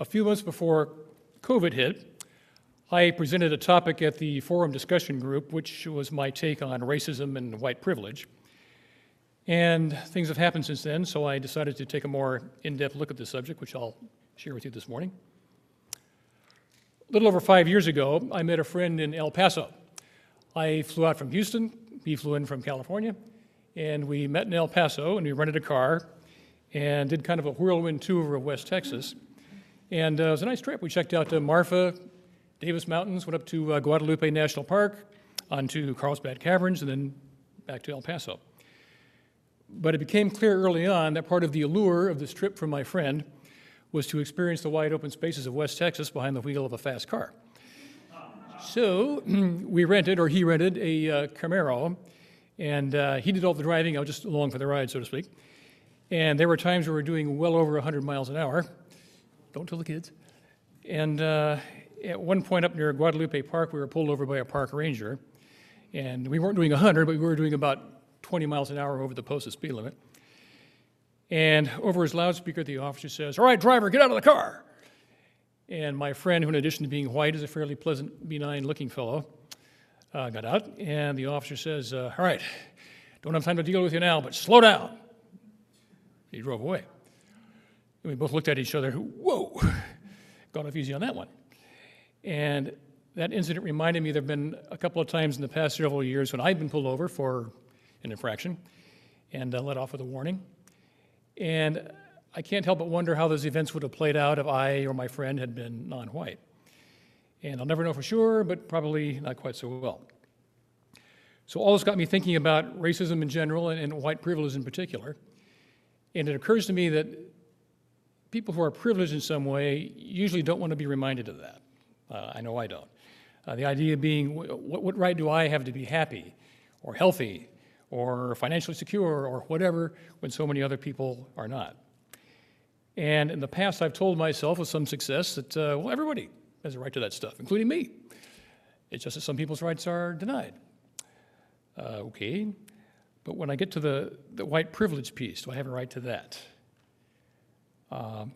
A few months before COVID hit, I presented a topic at the forum discussion group, which was my take on racism and white privilege. And things have happened since then, so I decided to take a more in depth look at this subject, which I'll share with you this morning. A little over five years ago, I met a friend in El Paso. I flew out from Houston, he flew in from California, and we met in El Paso and we rented a car and did kind of a whirlwind tour of West Texas. And uh, it was a nice trip. We checked out uh, Marfa, Davis Mountains, went up to uh, Guadalupe National Park, onto Carlsbad Caverns, and then back to El Paso. But it became clear early on that part of the allure of this trip from my friend was to experience the wide open spaces of West Texas behind the wheel of a fast car. So we rented, or he rented, a uh, Camaro, and uh, he did all the driving. I was just along for the ride, so to speak. And there were times we were doing well over 100 miles an hour. Don't tell the kids. And uh, at one point up near Guadalupe Park, we were pulled over by a park ranger. And we weren't doing 100, but we were doing about 20 miles an hour over the posted speed limit. And over his loudspeaker, the officer says, All right, driver, get out of the car. And my friend, who in addition to being white is a fairly pleasant, benign looking fellow, uh, got out. And the officer says, uh, All right, don't have time to deal with you now, but slow down. He drove away. And we both looked at each other, whoa, got off easy on that one. And that incident reminded me there have been a couple of times in the past several years when I've been pulled over for an infraction and uh, let off with a warning. And I can't help but wonder how those events would have played out if I or my friend had been non white. And I'll never know for sure, but probably not quite so well. So, all this got me thinking about racism in general and, and white privilege in particular. And it occurs to me that people who are privileged in some way usually don't want to be reminded of that. Uh, I know I don't. Uh, the idea being, what, what right do I have to be happy or healthy or financially secure or whatever when so many other people are not? And in the past, I've told myself with some success that, uh, well, everybody has a right to that stuff, including me. It's just that some people's rights are denied. Uh, okay, but when I get to the, the white privilege piece, do I have a right to that? Um,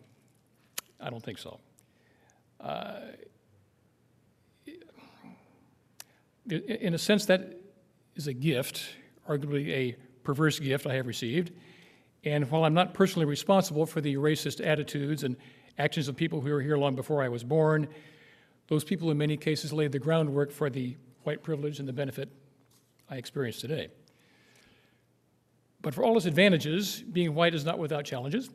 I don't think so. Uh, in a sense, that is a gift, arguably a perverse gift I have received. And while I'm not personally responsible for the racist attitudes and actions of people who were here long before I was born, those people in many cases laid the groundwork for the white privilege and the benefit I experience today. But for all its advantages, being white is not without challenges.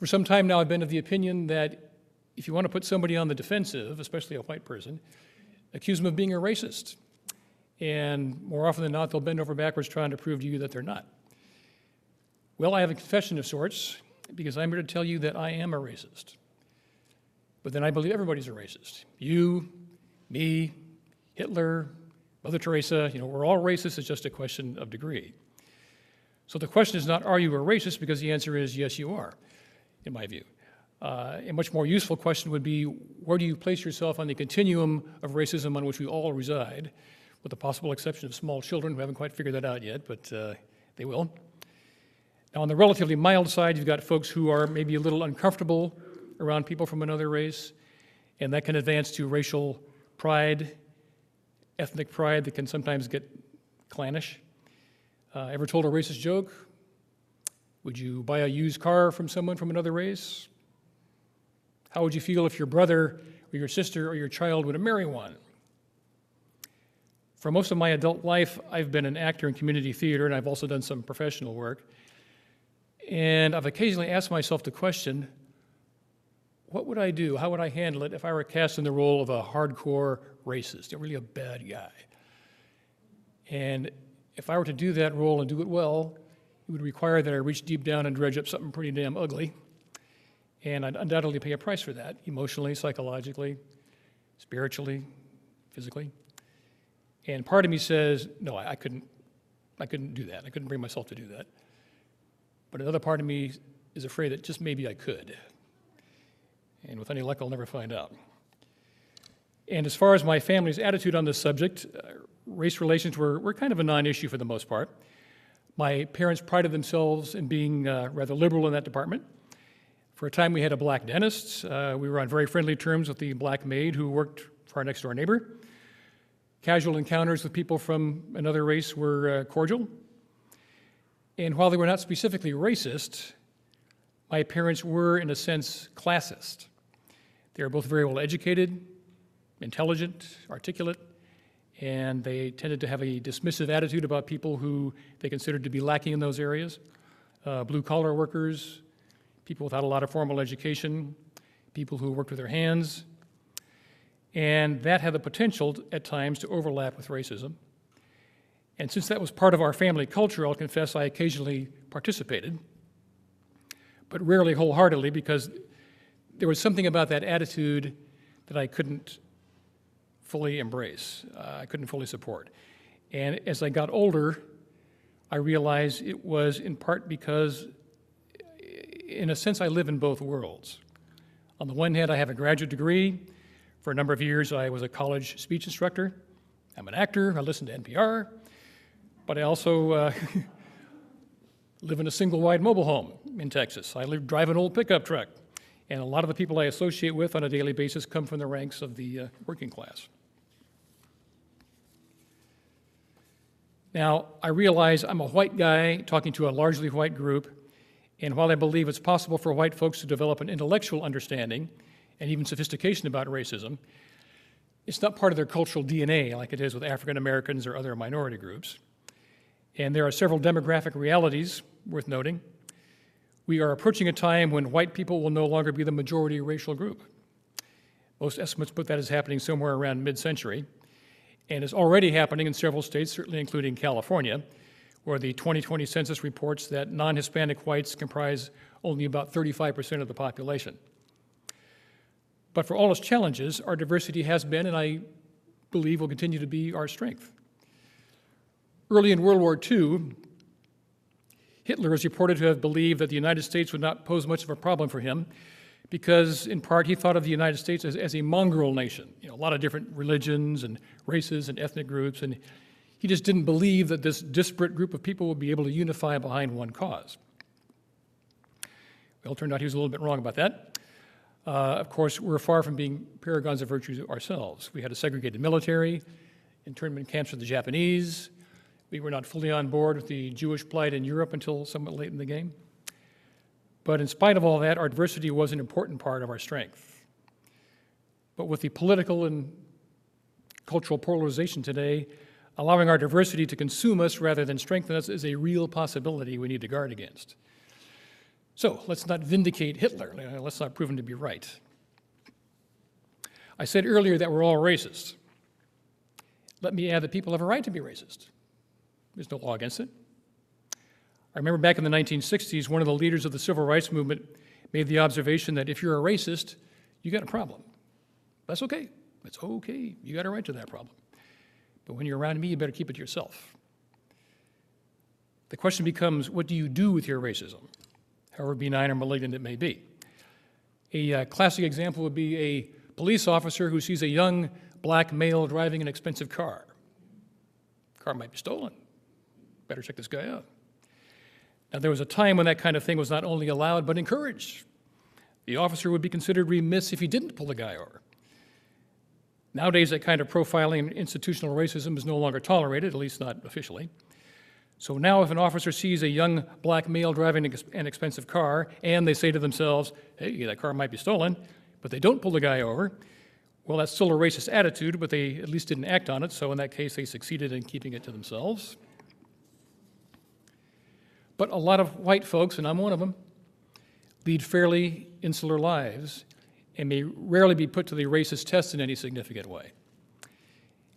For some time now, I've been of the opinion that if you want to put somebody on the defensive, especially a white person, accuse them of being a racist. And more often than not, they'll bend over backwards trying to prove to you that they're not. Well, I have a confession of sorts because I'm here to tell you that I am a racist. But then I believe everybody's a racist. You, me, Hitler, Mother Teresa, you know, we're all racist. It's just a question of degree. So the question is not, are you a racist? Because the answer is, yes, you are, in my view. Uh, a much more useful question would be, where do you place yourself on the continuum of racism on which we all reside, with the possible exception of small children who haven't quite figured that out yet, but uh, they will. Now, on the relatively mild side, you've got folks who are maybe a little uncomfortable around people from another race, and that can advance to racial pride, ethnic pride that can sometimes get clannish. Uh, ever told a racist joke? Would you buy a used car from someone from another race? How would you feel if your brother or your sister or your child were to marry one? For most of my adult life, I've been an actor in community theater and I've also done some professional work. And I've occasionally asked myself the question what would I do? How would I handle it if I were cast in the role of a hardcore racist, really a bad guy? And if I were to do that role and do it well, it would require that I reach deep down and dredge up something pretty damn ugly. And I'd undoubtedly pay a price for that, emotionally, psychologically, spiritually, physically. And part of me says, no, I, I couldn't, I couldn't do that. I couldn't bring myself to do that. But another part of me is afraid that just maybe I could. And with any luck, I'll never find out. And as far as my family's attitude on this subject, uh, race relations were, were kind of a non issue for the most part. My parents prided themselves in being uh, rather liberal in that department. For a time, we had a black dentist. Uh, we were on very friendly terms with the black maid who worked for our next door neighbor. Casual encounters with people from another race were uh, cordial. And while they were not specifically racist, my parents were, in a sense, classist. They were both very well educated, intelligent, articulate, and they tended to have a dismissive attitude about people who they considered to be lacking in those areas uh, blue collar workers, people without a lot of formal education, people who worked with their hands. And that had the potential at times to overlap with racism. And since that was part of our family culture, I'll confess I occasionally participated, but rarely wholeheartedly because there was something about that attitude that I couldn't fully embrace, uh, I couldn't fully support. And as I got older, I realized it was in part because, in a sense, I live in both worlds. On the one hand, I have a graduate degree. For a number of years, I was a college speech instructor. I'm an actor. I listen to NPR. But I also uh, live in a single wide mobile home in Texas. I live, drive an old pickup truck. And a lot of the people I associate with on a daily basis come from the ranks of the uh, working class. Now, I realize I'm a white guy talking to a largely white group, and while I believe it's possible for white folks to develop an intellectual understanding and even sophistication about racism, it's not part of their cultural DNA like it is with African Americans or other minority groups. And there are several demographic realities worth noting. We are approaching a time when white people will no longer be the majority racial group. Most estimates put that as happening somewhere around mid century and is already happening in several states, certainly including California, where the 2020 census reports that non Hispanic whites comprise only about 35% of the population. But for all its challenges, our diversity has been, and I believe will continue to be, our strength. Early in World War II, Hitler is reported to have believed that the United States would not pose much of a problem for him because, in part, he thought of the United States as, as a mongrel nation, you know, a lot of different religions and races and ethnic groups, and he just didn't believe that this disparate group of people would be able to unify behind one cause. Well, it turned out he was a little bit wrong about that. Uh, of course, we're far from being paragons of virtue ourselves. We had a segregated military, internment camps for the Japanese. We were not fully on board with the Jewish plight in Europe until somewhat late in the game. But in spite of all that, our diversity was an important part of our strength. But with the political and cultural polarization today, allowing our diversity to consume us rather than strengthen us is a real possibility we need to guard against. So let's not vindicate Hitler. Uh, let's not prove him to be right. I said earlier that we're all racist. Let me add that people have a right to be racist. There's no law against it. I remember back in the 1960s, one of the leaders of the civil rights movement made the observation that if you're a racist, you got a problem. That's okay. It's okay. You got a right to that problem. But when you're around me, you better keep it to yourself. The question becomes what do you do with your racism, however benign or malignant it may be? A uh, classic example would be a police officer who sees a young black male driving an expensive car. Car might be stolen. Better check this guy out. Now, there was a time when that kind of thing was not only allowed but encouraged. The officer would be considered remiss if he didn't pull the guy over. Nowadays, that kind of profiling and institutional racism is no longer tolerated, at least not officially. So now, if an officer sees a young black male driving an expensive car and they say to themselves, hey, that car might be stolen, but they don't pull the guy over, well, that's still a racist attitude, but they at least didn't act on it, so in that case, they succeeded in keeping it to themselves. But a lot of white folks, and I'm one of them, lead fairly insular lives and may rarely be put to the racist test in any significant way.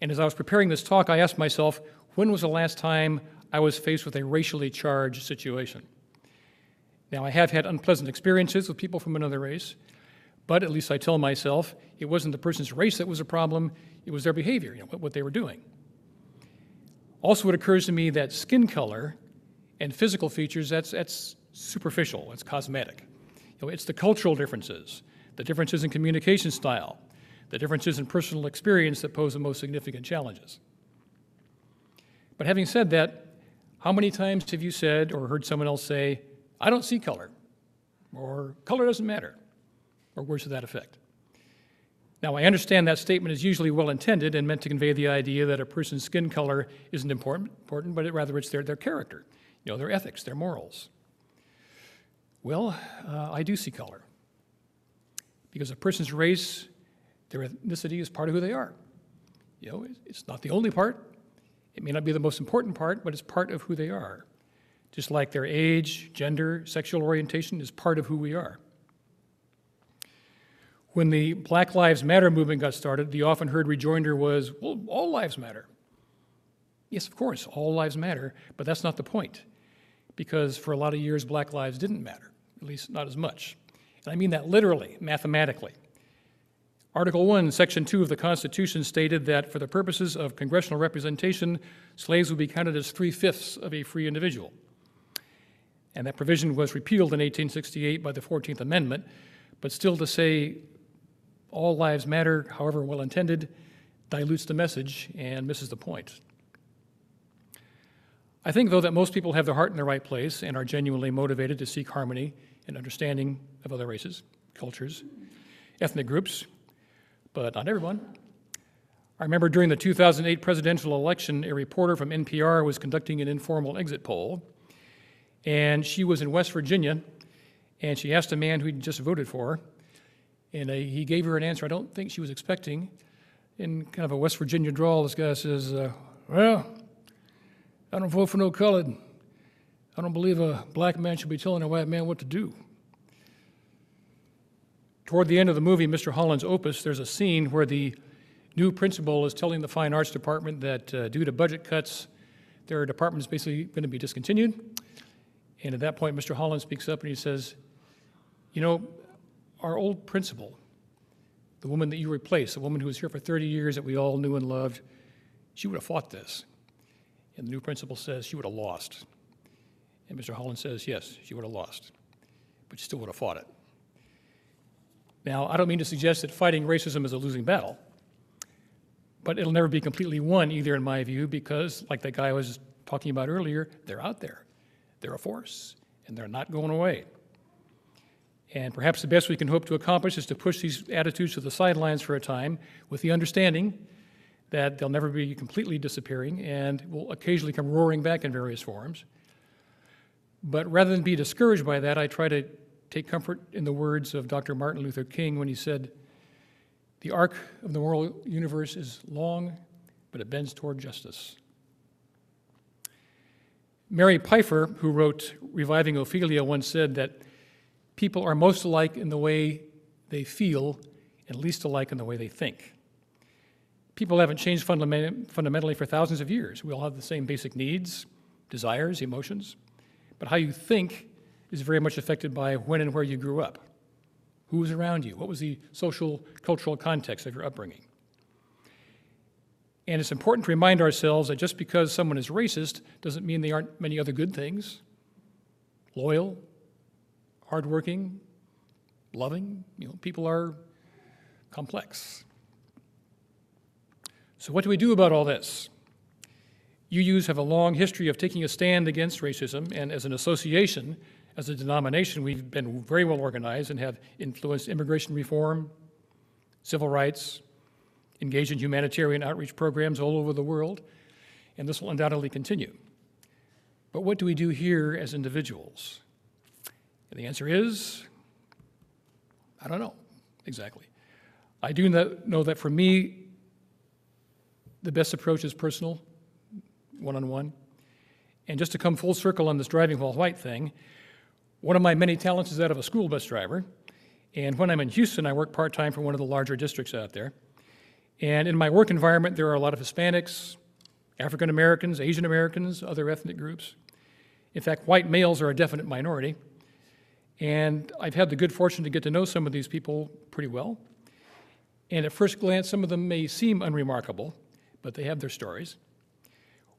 And as I was preparing this talk, I asked myself, when was the last time I was faced with a racially charged situation? Now, I have had unpleasant experiences with people from another race, but at least I tell myself it wasn't the person's race that was a problem, it was their behavior, you know, what they were doing. Also, it occurs to me that skin color and physical features, that's, that's superficial, it's cosmetic. You know, it's the cultural differences, the differences in communication style, the differences in personal experience that pose the most significant challenges. But having said that, how many times have you said or heard someone else say, I don't see color? or color doesn't matter, or words to that effect. Now, I understand that statement is usually well intended and meant to convey the idea that a person's skin color isn't important, important but it, rather it's their, their character, you know, their ethics, their morals. Well, uh, I do see color. Because a person's race, their ethnicity is part of who they are. You know, it's not the only part. It may not be the most important part, but it's part of who they are. Just like their age, gender, sexual orientation is part of who we are. When the Black Lives Matter movement got started, the often heard rejoinder was, well, all lives matter. Yes, of course, all lives matter, but that's not the point. Because for a lot of years, black lives didn't matter, at least not as much. And I mean that literally, mathematically. Article 1, Section 2 of the Constitution stated that for the purposes of congressional representation, slaves would be counted as three fifths of a free individual. And that provision was repealed in 1868 by the 14th Amendment, but still to say all lives matter, however well intended, dilutes the message and misses the point. I think, though, that most people have their heart in the right place and are genuinely motivated to seek harmony and understanding of other races, cultures, ethnic groups, but not everyone. I remember during the 2008 presidential election, a reporter from NPR was conducting an informal exit poll, and she was in West Virginia, and she asked a man who would just voted for her, and he gave her an answer I don't think she was expecting. In kind of a West Virginia drawl, this guy says, uh, Well, I don't vote for no colored. I don't believe a black man should be telling a white man what to do. Toward the end of the movie, Mr. Holland's Opus, there's a scene where the new principal is telling the fine arts department that uh, due to budget cuts, their department is basically going to be discontinued. And at that point, Mr. Holland speaks up and he says, You know, our old principal, the woman that you replaced, the woman who was here for 30 years that we all knew and loved, she would have fought this. And the new principal says she would have lost. And Mr. Holland says, yes, she would have lost, but she still would have fought it. Now, I don't mean to suggest that fighting racism is a losing battle, but it'll never be completely won either, in my view, because, like that guy I was talking about earlier, they're out there. They're a force, and they're not going away. And perhaps the best we can hope to accomplish is to push these attitudes to the sidelines for a time with the understanding that they'll never be completely disappearing and will occasionally come roaring back in various forms. But rather than be discouraged by that, I try to take comfort in the words of Dr. Martin Luther King when he said, The arc of the moral universe is long, but it bends toward justice. Mary Pipher, who wrote Reviving Ophelia, once said that people are most alike in the way they feel and least alike in the way they think. People haven't changed fundamentally for thousands of years. We all have the same basic needs, desires, emotions. But how you think is very much affected by when and where you grew up. Who was around you? What was the social, cultural context of your upbringing? And it's important to remind ourselves that just because someone is racist doesn't mean they aren't many other good things loyal, hardworking, loving. You know, people are complex. So, what do we do about all this? UUs have a long history of taking a stand against racism, and as an association, as a denomination, we've been very well organized and have influenced immigration reform, civil rights, engaged in humanitarian outreach programs all over the world, and this will undoubtedly continue. But what do we do here as individuals? And the answer is I don't know exactly. I do know that for me, the best approach is personal one on one. And just to come full circle on this driving while white thing, one of my many talents is that of a school bus driver. And when I'm in Houston, I work part time for one of the larger districts out there. And in my work environment, there are a lot of Hispanics, African Americans, Asian Americans, other ethnic groups. In fact, white males are a definite minority. And I've had the good fortune to get to know some of these people pretty well. And at first glance, some of them may seem unremarkable, but they have their stories.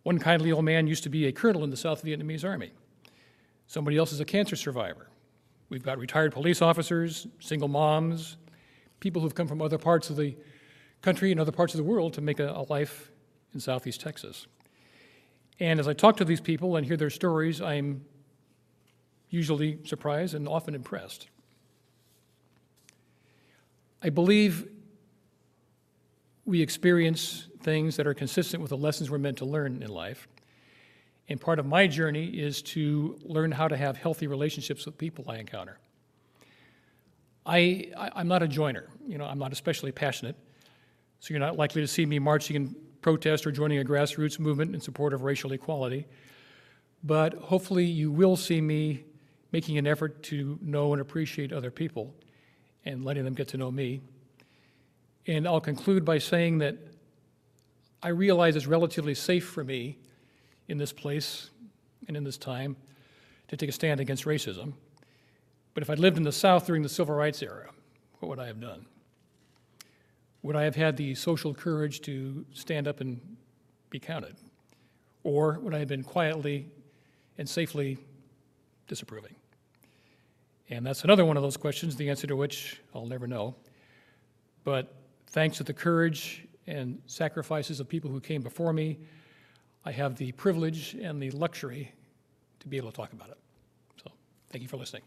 One kindly old man used to be a colonel in the South Vietnamese Army. Somebody else is a cancer survivor. We've got retired police officers, single moms, people who've come from other parts of the country and other parts of the world to make a, a life in Southeast Texas. And as I talk to these people and hear their stories, I'm usually surprised and often impressed. I believe we experience things that are consistent with the lessons we're meant to learn in life. And part of my journey is to learn how to have healthy relationships with people I encounter. I, I, am not a joiner, you know, I'm not especially passionate, so you're not likely to see me marching in protest or joining a grassroots movement in support of racial equality. But hopefully, you will see me making an effort to know and appreciate other people and letting them get to know me. And I'll conclude by saying that I realize it's relatively safe for me in this place and in this time to take a stand against racism. But if I'd lived in the South during the Civil Rights era, what would I have done? Would I have had the social courage to stand up and be counted? Or would I have been quietly and safely disapproving? And that's another one of those questions, the answer to which I'll never know. But thanks to the courage and sacrifices of people who came before me, I have the privilege and the luxury to be able to talk about it. So, thank you for listening.